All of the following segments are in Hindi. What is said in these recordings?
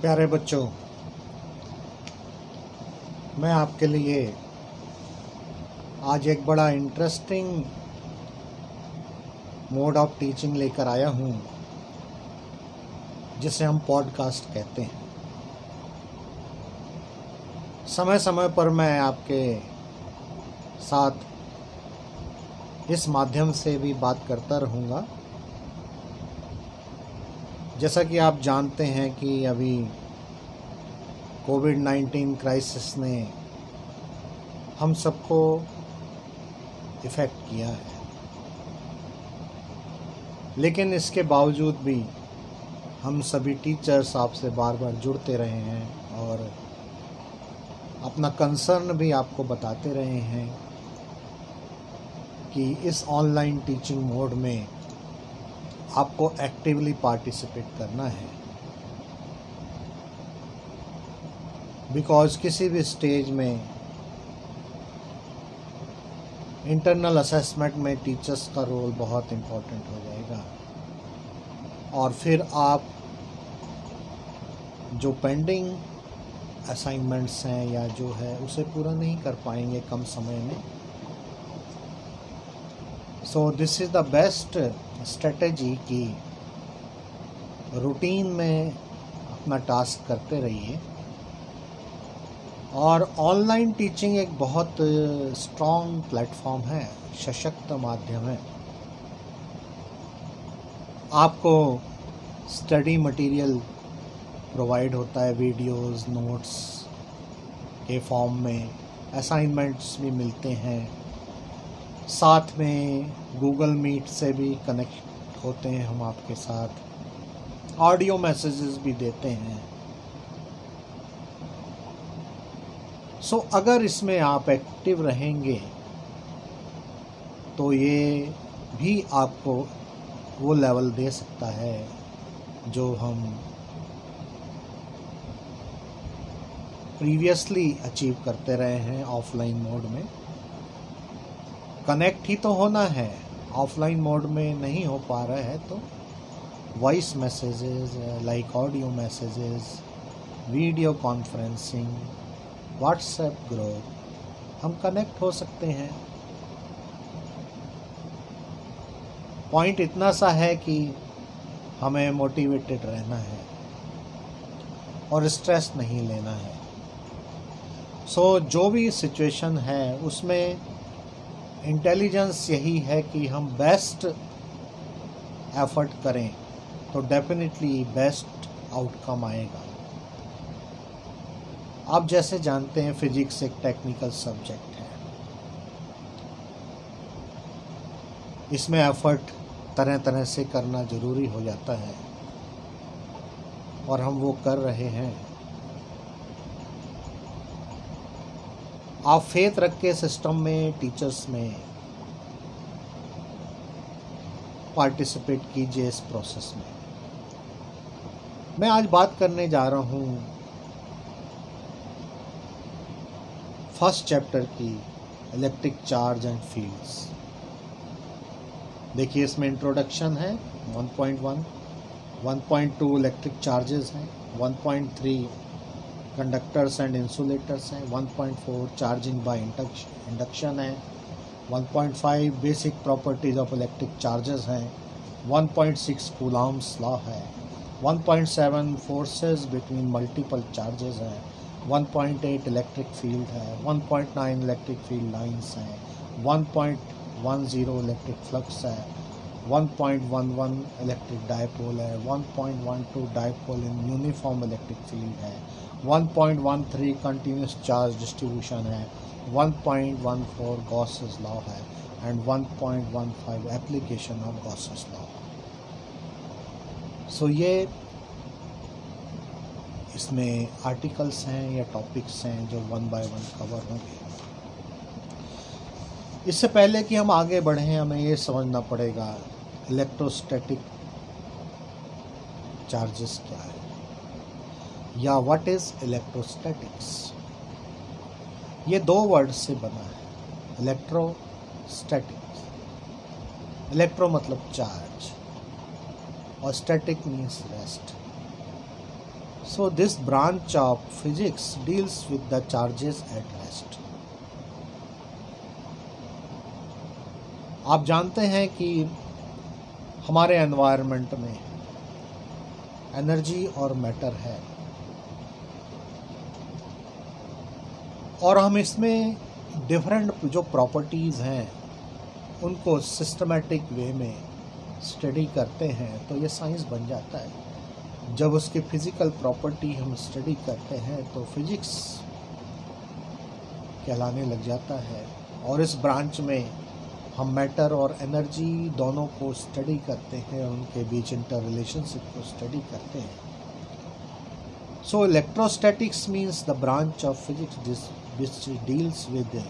प्यारे बच्चों, मैं आपके लिए आज एक बड़ा इंटरेस्टिंग मोड ऑफ़ टीचिंग लेकर आया हूँ, जिसे हम पॉडकास्ट कहते हैं। समय समय पर मैं आपके साथ इस माध्यम से भी बात करता रहूँगा। जैसा कि आप जानते हैं कि अभी कोविड नाइन्टीन क्राइसिस ने हम सबको इफ़ेक्ट किया है। लेकिन इसके बावजूद भी हम सभी टीचर्स आपसे बार बार जुड़ते रहे हैं और अपना कंसर्न भी आपको बताते रहे हैं कि इस ऑनलाइन टीचिंग मोड में आपको एक्टिवली पार्टिसिपेट करना है। बिकॉज़ किसी भी स्टेज में इंटरनल असेसमेंट में टीचर्स का रोल बहुत इम्पोर्टेंट हो जाएगा। और फिर आप जो पेंडिंग असाइनमेंट्स हैं या जो है, उसे पूरा नहीं कर पाएँगे कम समय में। So this is the best strategy कि रूटीन में अपना टास्क करते रहिए। और ऑनलाइन टीचिंग एक बहुत स्ट्रॉन्ग प्लेटफॉर्म है, सशक्त माध्यम है। आपको स्टडी मटेरियल प्रोवाइड होता है वीडियोस नोट्स के फॉर्म में असाइनमेंट्स भी मिलते हैं। साथ में गूगल मीट से भी कनेक्ट होते हैं हम आपके साथ। ऑडियो मैसेजेस भी देते हैं। सो so, अगर इसमें आप एक्टिव रहेंगे तो ये भी आपको वो लेवल दे सकता है जो हम प्रीवियसली अचीव करते रहे हैं ऑफलाइन मोड में। कनेक्ट ही तो होना है। ऑफलाइन मोड में नहीं हो पा रहा है तो voice messages like audio messages video conferencing WhatsApp group हम कनेक्ट हो सकते हैं। पॉइंट इतना सा है कि हमें मोटिवेटेड रहना है और स्ट्रेस नहीं लेना है। सो so, जो भी सिचुएशन है उसमें इंटेलिजेंस यही है कि हम बेस्ट एफर्ट करें तो डेफिनेटली बेस्ट आउटकम आएगा। आप जैसे जानते हैं फिजिक्स एक टेक्निकल सब्जेक्ट है। इसमें एफर्ट तरह तरह से करना ज़रूरी हो जाता है, और हम वो कर रहे हैं। आप फेथ रख के सिस्टम में टीचर्स में पार्टिसिपेट कीजिए इस प्रोसेस में। मैं आज बात करने जा रहा हूँ फ़र्स्ट चैप्टर की इलेक्ट्रिक चार्ज एंड फील्ड्स देखिए इसमें इंट्रोडक्शन है 1.1 1.2 इलेक्ट्रिक चार्जेस हैं 1.3 कंडक्टर्स एंड इंसुलेटर्स हैं 1.4 चार्जिंग बाय इंडक्शन है 1.5 basic properties of electric charges हैं 1.6 कूलाम्स लॉ है 1.7 फोर्सेस बिटवीन मल्टीपल चार्जेस हैं 1.8 इलेक्ट्रिक फ़ील्ड है 1.9 इलेक्ट्रिक फ़ील्ड लाइंस हैं 1.10 इलेक्ट्रिक फ्लक्स है 1.11 इलेक्ट्रिक डायपोल है 1.12 dipole in uniform electric field है 1.13 कंटिन्यूस चार्ज डिस्ट्रीब्यूशन है 1.14 गॉसेस लॉ है and 1.15 application of Gauss's law so ये इसमें आर्टिकल्स हैं या टॉपिक्स हैं जो वन बाय वन कवर होंगे। इससे पहले कि हम आगे बढ़ें, हमें ये समझना पड़ेगा इलेक्ट्रोस्टैटिक चार्जेस क्या है। या व्हाट इज़ इलेक्ट्रोस्टैटिक्स ये दो वर्ड से बना है। इलेक्ट्रोस्टैटिक्स इलेक्ट्रो मतलब चार्ज और static means rest So this branch of physics deals with the charges at rest. आप जानते हैं कि हमारे एनवायरनमेंट में एनर्जी और मैटर है। और हम इसमें डिफरेंट जो प्रॉपर्टीज़ हैं, उनको सिस्टमेटिक वे में स्टडी करते हैं तो ये साइंस बन जाता है। जब उसकी फ़िज़िकल प्रॉपर्टी हम स्टडी करते हैं तो फिज़िक्स कहलाने लग जाता है। और इस ब्रांच में हम मैटर और एनर्जी दोनों को स्टडी करते हैं, उनके बीच इंटर रिलेशनशिप को स्टडी करते हैं। So electrostatics means the branch of physics which deals with the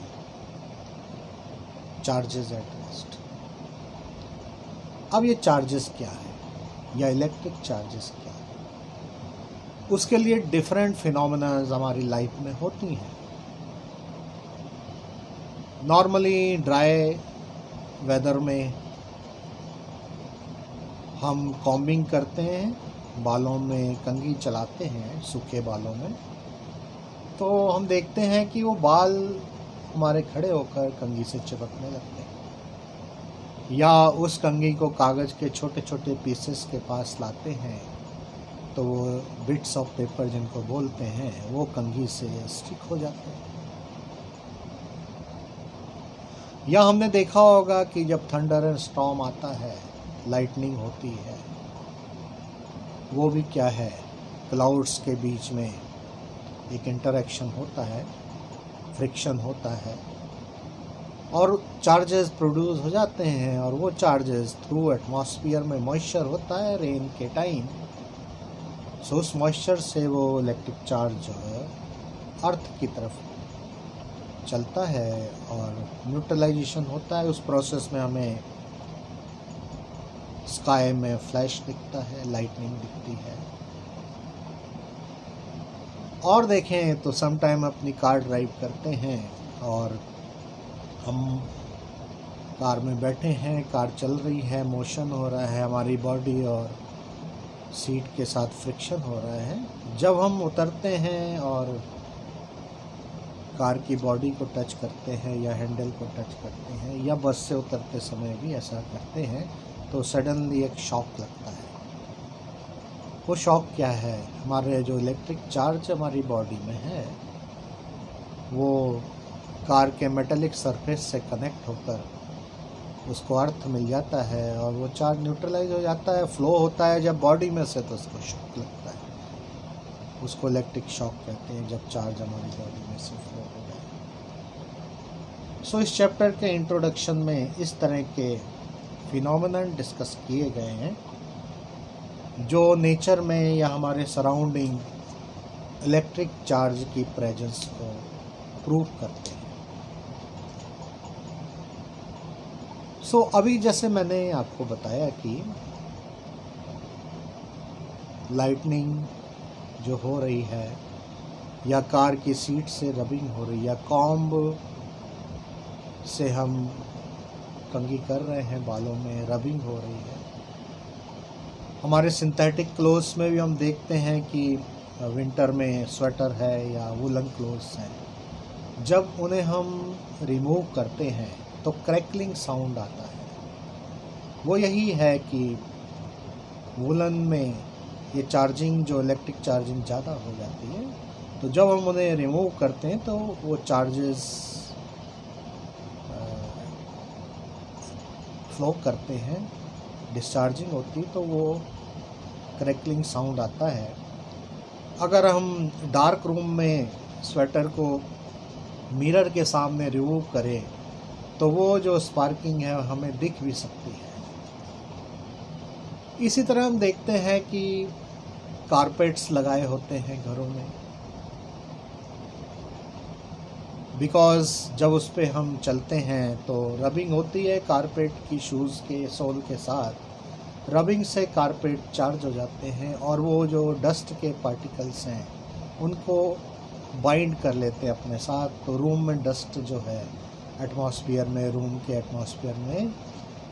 charges at rest अब ये चार्जेस क्या है? या इलेक्ट्रिक चार्जेस क्या है? उसके लिए डिफरेंट फिनोमिना हमारी लाइफ में होती हैं। नॉर्मली ड्राई वेदर में हम कॉम्बिंग करते हैं, बालों में कंघी चलाते हैं, सूखे बालों में। तो हम देखते हैं कि वो बाल हमारे खड़े होकर कंघी से चिपकने लगते हैं। या उस कंघी को कागज़ के छोटे छोटे पीसेस के पास लाते हैं तो वो बिट्स ऑफ़ पेपर जिनको बोलते हैं, वो कंघी से स्टिक हो जाते हैं। या हमने देखा होगा कि जब थंडर एंड स्टॉम आता है लाइटनिंग होती है, वो भी क्या है? क्लाउड्स के बीच में एक इंटरेक्शन होता है फ्रिक्शन होता है, और चार्जेस प्रोड्यूस हो जाते हैं, और वो चार्जेस थ्रू एटमॉस्फियर में मॉइस्चर होता है रेन के टाइम सो उस मॉइस्चर से वो इलेक्ट्रिक चार्ज जो है अर्थ की तरफ़ चलता है, और न्यूट्रलाइजेशन होता है. उस प्रोसेस में हमें स्काई में फ्लैश दिखता है लाइटनिंग दिखती है. और देखें तो सम टाइम अपनी कार ड्राइव करते हैं और हम कार में बैठे हैं कार चल रही है मोशन हो रहा है, हमारी बॉडी और सीट के साथ फ्रिक्शन हो रहा है। जब हम उतरते हैं और कार की बॉडी को टच करते हैं या हैंडल को टच करते हैं या बस से उतरते समय भी ऐसा करते हैं तो सडनली एक शॉक लगता है। वो शॉक क्या है? हमारे जो इलेक्ट्रिक चार्ज हमारी बॉडी में है, वो कार के मेटेलिक सरफेस से कनेक्ट होकर उसको अर्थ मिल जाता है और वो चार्ज न्यूट्रलाइज हो जाता है फ्लो होता है जब बॉडी में से तो उसको शॉक लगता है। उसको इलेक्ट्रिक शॉक कहते हैं, जब चार्ज हमारी बॉडी में से फ्लो हो जाए। सो इस चैप्टर के इंट्रोडक्शन में इस तरह के फिनोमिनन डिस्कस किए गए हैं। जो नेचर में या हमारे सराउंडिंग इलेक्ट्रिक चार्ज की प्रेजेंस को प्रूव करते हैं। सो so, अभी जैसे मैंने आपको बताया कि लाइटनिंग जो हो रही है या कार की सीट से रबिंग हो रही है या कॉम्ब से हम कंगी कर रहे हैं बालों में रबिंग हो रही है हमारे सिंथेटिक क्लोथ्स में भी हम देखते हैं कि विंटर में स्वेटर है या वुलन क्लोथ्स हैं। जब उन्हें हम रिमूव करते हैं तो क्रैकलिंग साउंड आता है। वो यही है कि वुलन में ये चार्जिंग जो इलेक्ट्रिक चार्जिंग ज़्यादा हो जाती है तो जब हम उन्हें रिमूव करते हैं तो वो चार्जेस फ्लो करते हैं। डिस्चार्जिंग होती तो वो क्रैकलिंग साउंड आता है। अगर हम डार्क रूम में स्वेटर को मिरर के सामने रिमूव करें तो वो जो स्पार्किंग है हमें दिख भी सकती है। इसी तरह हम देखते हैं कि कारपेट्स लगाए होते हैं घरों में। बिकॉज़ जब उस पर हम चलते हैं तो रबिंग होती है कारपेट की शूज़ के सोल के साथ। रबिंग से कारपेट चार्ज हो जाते हैं और वो जो डस्ट के पार्टिकल्स हैं, उनको बाइंड कर लेते हैं अपने साथ। तो रूम में डस्ट जो है एटमॉस्फेयर में रूम के एटमॉस्फेयर में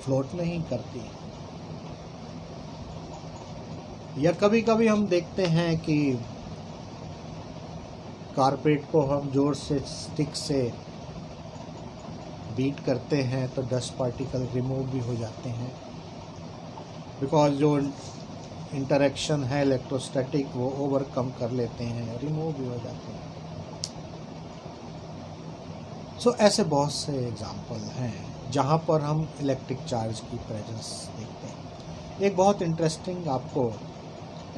फ्लोट नहीं करती। या कभी कभी हम देखते हैं कि कारपेट को हम ज़ोर से स्टिक से बीट करते हैं तो डस्ट पार्टिकल रिमूव भी हो जाते हैं। बिकॉज़ जो इंटरेक्शन है इलेक्ट्रोस्टैटिक वो ओवरकम कर लेते हैं रिमूव भी हो जाते हैं। सो so, ऐसे बहुत से एग्ज़ाम्पल हैं जहाँ पर हम इलेक्ट्रिक चार्ज की प्रेजेंस देखते हैं। एक बहुत इंटरेस्टिंग आपको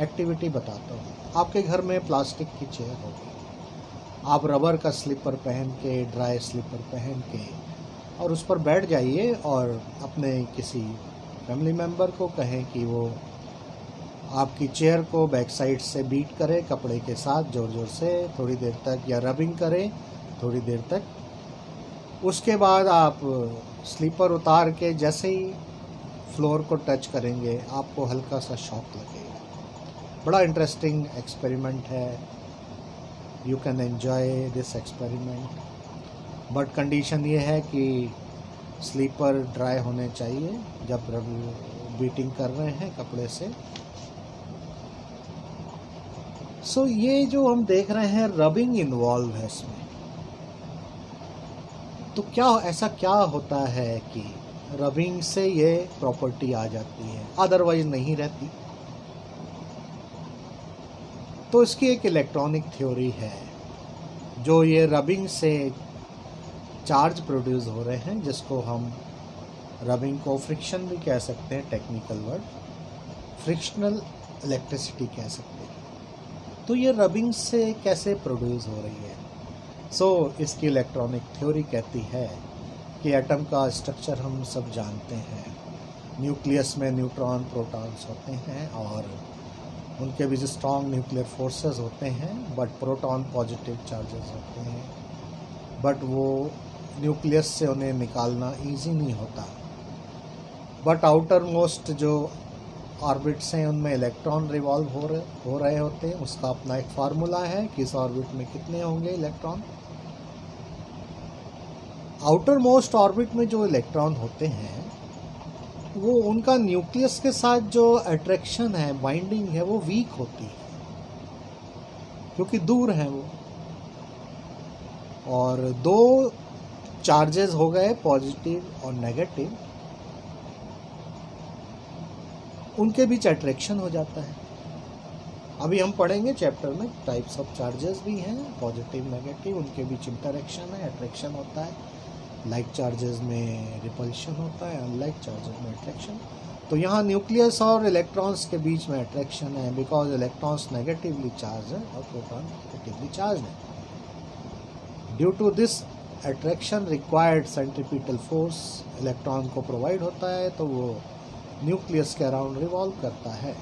एक्टिविटी बताता हूँ। आपके घर में प्लास्टिक की चेयर होगी। आप रबर का स्लीपर पहन के, ड्राई स्लीपर पहन के और उस पर बैठ जाइए और अपने किसी फैमिली मेंबर को कहें कि वो आपकी चेयर को बैक साइड से बीट करें, कपड़े के साथ ज़ोर ज़ोर से, थोड़ी देर तक या रबिंग करें, थोड़ी देर तक। उसके बाद आप स्लीपर उतार के जैसे ही फ्लोर को टच करेंगे, आपको हल्का सा शॉक लगेगा। बड़ा इंटरेस्टिंग एक्सपेरिमेंट है। You can enjoy this experiment but condition ये है कि स्लीपर ड्राई होने चाहिए जब बीटिंग कर रहे हैं कपड़े से। सो so, ये जो हम देख रहे हैं रबिंग इन्वॉल्व है इसमें। तो क्या ऐसा क्या होता है कि रबिंग से ये प्रॉपर्टी आ जाती है? अदरवाइज़ नहीं रहती। तो इसकी एक इलेक्ट्रॉनिक थ्योरी है जो ये रबिंग से चार्ज प्रोड्यूस हो रहे हैं जिसको हम रबिंग को फ्रिक्शन भी कह सकते हैं टेक्निकल वर्ड फ्रिक्शनल इलेक्ट्रिसिटी कह सकते हैं। तो ये रबिंग से कैसे प्रोड्यूस हो रही है? सो so, इसकी इलेक्ट्रॉनिक थ्योरी कहती है कि एटम का स्ट्रक्चर हम सब जानते हैं। न्यूक्लियस में न्यूट्रॉन प्रोटॉन्स होते हैं और उनके भी स्ट्रॉन्ग न्यूक्लियर फोर्सेस होते हैं बट प्रोटॉन पॉजिटिव चार्जेस होते हैं। बट वो न्यूक्लियस से उन्हें निकालना इजी नहीं होता। बट आउटर मोस्ट जो ऑर्बिट्स हैं, उनमें इलेक्ट्रॉन रिवॉल्व हो रहे हो रहे होते हैं। उसका अपना एक फार्मूला है कि इस ऑर्बिट में कितने होंगे इलेक्ट्रॉन आउटर मोस्ट ऑर्बिट में जो इलेक्ट्रॉन होते हैं वो उनका न्यूक्लियस के साथ जो अट्रैक्शन है बाइंडिंग है, वो वीक होती है। क्योंकि दूर है वो। और दो चार्जेस हो गए पॉजिटिव और नेगेटिव उनके बीच अट्रैक्शन हो जाता है। अभी हम पढ़ेंगे चैप्टर में टाइप्स ऑफ़ चार्जेस भी हैं पॉजिटिव नेगेटिव उनके बीच इंटरेक्शन है अट्रैक्शन होता है। लाइक चार्जेस में रिपल्शन होता है अनलाइक चार्जेस में अट्रैक्शन तो यहाँ न्यूक्लियस और इलेक्ट्रॉन्स के बीच में अट्रैक्शन है बिकॉज़ इलेक्ट्रॉन्स नेगेटिवली चार्ज है और प्रोटॉन नेगेटिवली चार्ज है. Due to this attraction required centripetal force electron को प्रोवाइड होता है तो वो न्यूक्लियस के अराउंड रिवॉल्व करता है।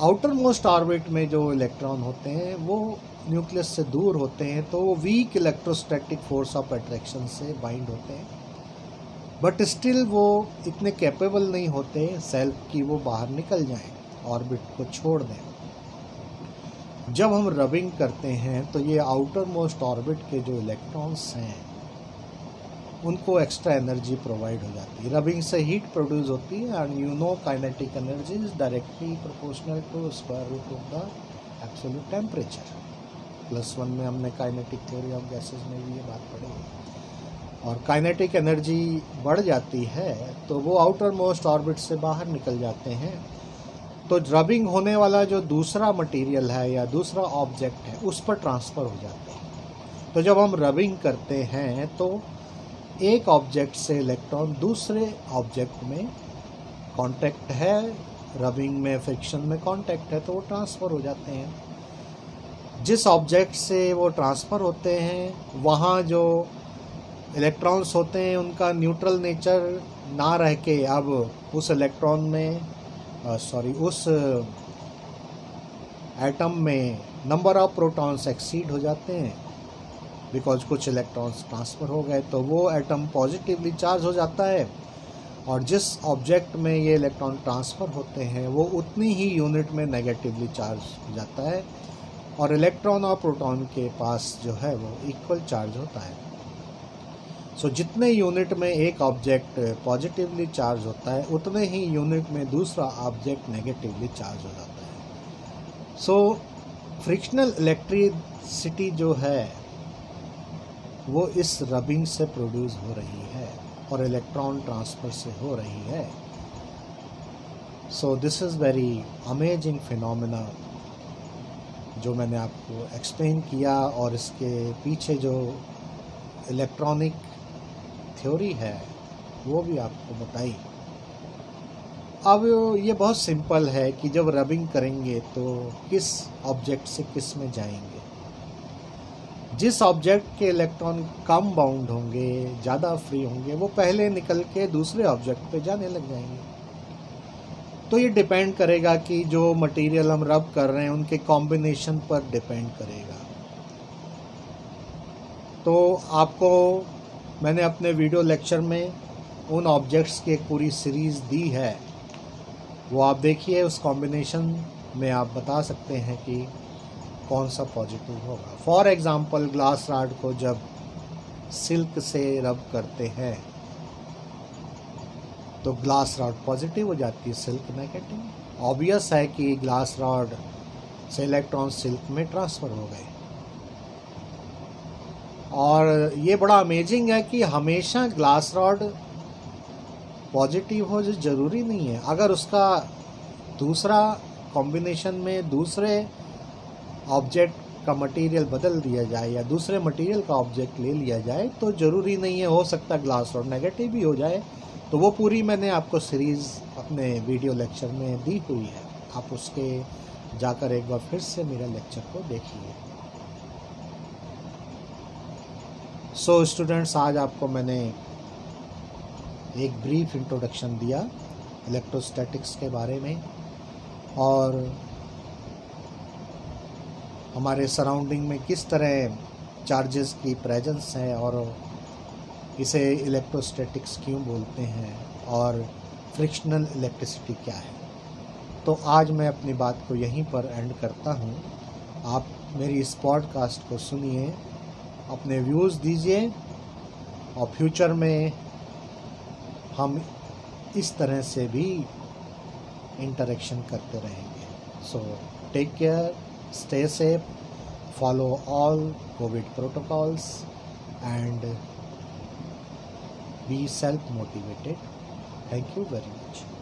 आउटर मोस्ट ऑर्बिट में जो इलेक्ट्रॉन होते हैं, वो न्यूक्लियस से दूर होते हैं तो वो weak electrostatic force of attraction से बाइंड होते हैं। बट स्टिल वो इतने कैपेबल नहीं होते सेल्फ की वो बाहर निकल जाएँ ऑर्बिट को छोड़ दें। जब हम रबिंग करते हैं तो ये आउटर मोस्ट ऑर्बिट के जो इलेक्ट्रॉन्स हैं उनको एक्स्ट्रा एनर्जी प्रोवाइड हो जाती है। रबिंग से हीट प्रोड्यूस होती है and you know kinetic energy is directly proportional to square root of the absolute temperature plus one में हमने काइनेटिक थ्योरी ऑफ़ गैसेज में भी ये बात पढ़ी है। और काइनेटिक एनर्जी बढ़ जाती है तो वो आउटर मोस्ट ऑर्बिट से बाहर निकल जाते हैं। तो रबिंग होने वाला जो दूसरा मटेरियल है या दूसरा ऑब्जेक्ट है, उस पर ट्रांसफ़र हो जाते हैं। तो जब हम रबिंग करते हैं तो एक ऑब्जेक्ट से इलेक्ट्रॉन दूसरे ऑब्जेक्ट में कांटेक्ट है रबिंग में फ्रिक्शन में कांटेक्ट है तो वो ट्रांसफ़र हो जाते हैं। जिस ऑब्जेक्ट से वो ट्रांसफ़र होते हैं, वहाँ जो इलेक्ट्रॉन्स होते हैं, उनका न्यूट्रल नेचर ना रह के अब उस इलेक्ट्रॉन में सॉरी उस एटम में नंबर ऑफ़ प्रोटॉन्स एक्सीड हो जाते हैं। बिकॉज़ कुछ इलेक्ट्रॉन्स ट्रांसफ़र हो गए तो वो एटम पॉजिटिवली चार्ज हो जाता है। और जिस ऑब्जेक्ट में ये इलेक्ट्रॉन ट्रांसफ़र होते हैं वो उतनी ही यूनिट में नेगेटिवली चार्ज हो जाता है। और इलेक्ट्रॉन और प्रोटॉन के पास जो है वो इक्वल चार्ज होता है। सो so, जितने यूनिट में एक ऑब्जेक्ट पॉजिटिवली चार्ज होता है उतने ही यूनिट में दूसरा ऑब्जेक्ट नेगेटिवली चार्ज हो जाता है। सो फ्रिक्शनल इलेक्ट्रिसिटी जो है वो इस रबिंग से प्रोड्यूस हो रही है और इलेक्ट्रॉन ट्रांसफ़र से हो रही है। So this is very amazing phenomena जो मैंने आपको एक्सप्लेन किया और इसके पीछे जो इलेक्ट्रॉनिक थ्योरी है, वो भी आपको बताई। अब ये बहुत सिंपल है कि जब रबिंग करेंगे तो किस ऑब्जेक्ट से किसमें जाएँगे। जिस ऑब्जेक्ट के इलेक्ट्रॉन कम बाउंड होंगे, ज़्यादा फ्री होंगे, वो पहले निकल के दूसरे ऑब्जेक्ट पे जाने लग जाएँगे। तो ये डिपेंड करेगा कि जो मटेरियल हम रब कर रहे हैं, उनके कॉम्बिनेशन पर डिपेंड करेगा। तो आपको, मैंने अपने वीडियो लेक्चर में उन ऑब्जेक्ट्स की एक पूरी सीरीज़ दी है। वो आप देखिए, उस कॉम्बिनेशन में आप बता सकते हैं कि कौन सा पॉजिटिव होगा? फॉर एग्ज़ाम्पल ग्लास राड को जब सिल्क से रब करते हैं तो ग्लास रॉड पॉजिटिव हो जाती है सिल्क नेगेटिव ऑब्वियस है कि ग्लास रॉड से इलेक्ट्रॉन सिल्क में ट्रांसफ़र हो गए. और ये बड़ा अमेजिंग है कि हमेशा ग्लास रॉड पॉजिटिव हो जो, ज़रूरी नहीं है। अगर उसका दूसरा कॉम्बिनेशन में दूसरे ऑब्जेक्ट का मटेरियल बदल दिया जाए या दूसरे मटेरियल का ऑब्जेक्ट ले लिया जाए तो ज़रूरी नहीं है हो सकता ग्लास और नेगेटिव भी हो जाए। तो वो पूरी मैंने आपको सीरीज़ अपने वीडियो लेक्चर में दी हुई है। आप उसके जाकर एक बार फिर से मेरा लेक्चर को देखिए। सो so, स्टूडेंट्स आज आपको मैंने एक ब्रीफ इंट्रोडक्शन दिया इलेक्ट्रोस्टैटिक्स के बारे में और हमारे सराउंडिंग में किस तरह चार्जेस की प्रेजेंस है और इसे इलेक्ट्रोस्टैटिक्स क्यों बोलते हैं और फ्रिक्शनल इलेक्ट्रिसिटी क्या है? तो आज मैं अपनी बात को यहीं पर एंड करता हूँ। आप मेरी इस पॉडकास्ट को सुनिए, अपने व्यूज़ दीजिए और फ्यूचर में हम इस तरह से भी इंटरेक्शन करते रहेंगे। So take care stay safe, follow all COVID protocols, and be self motivated. Thank you very much.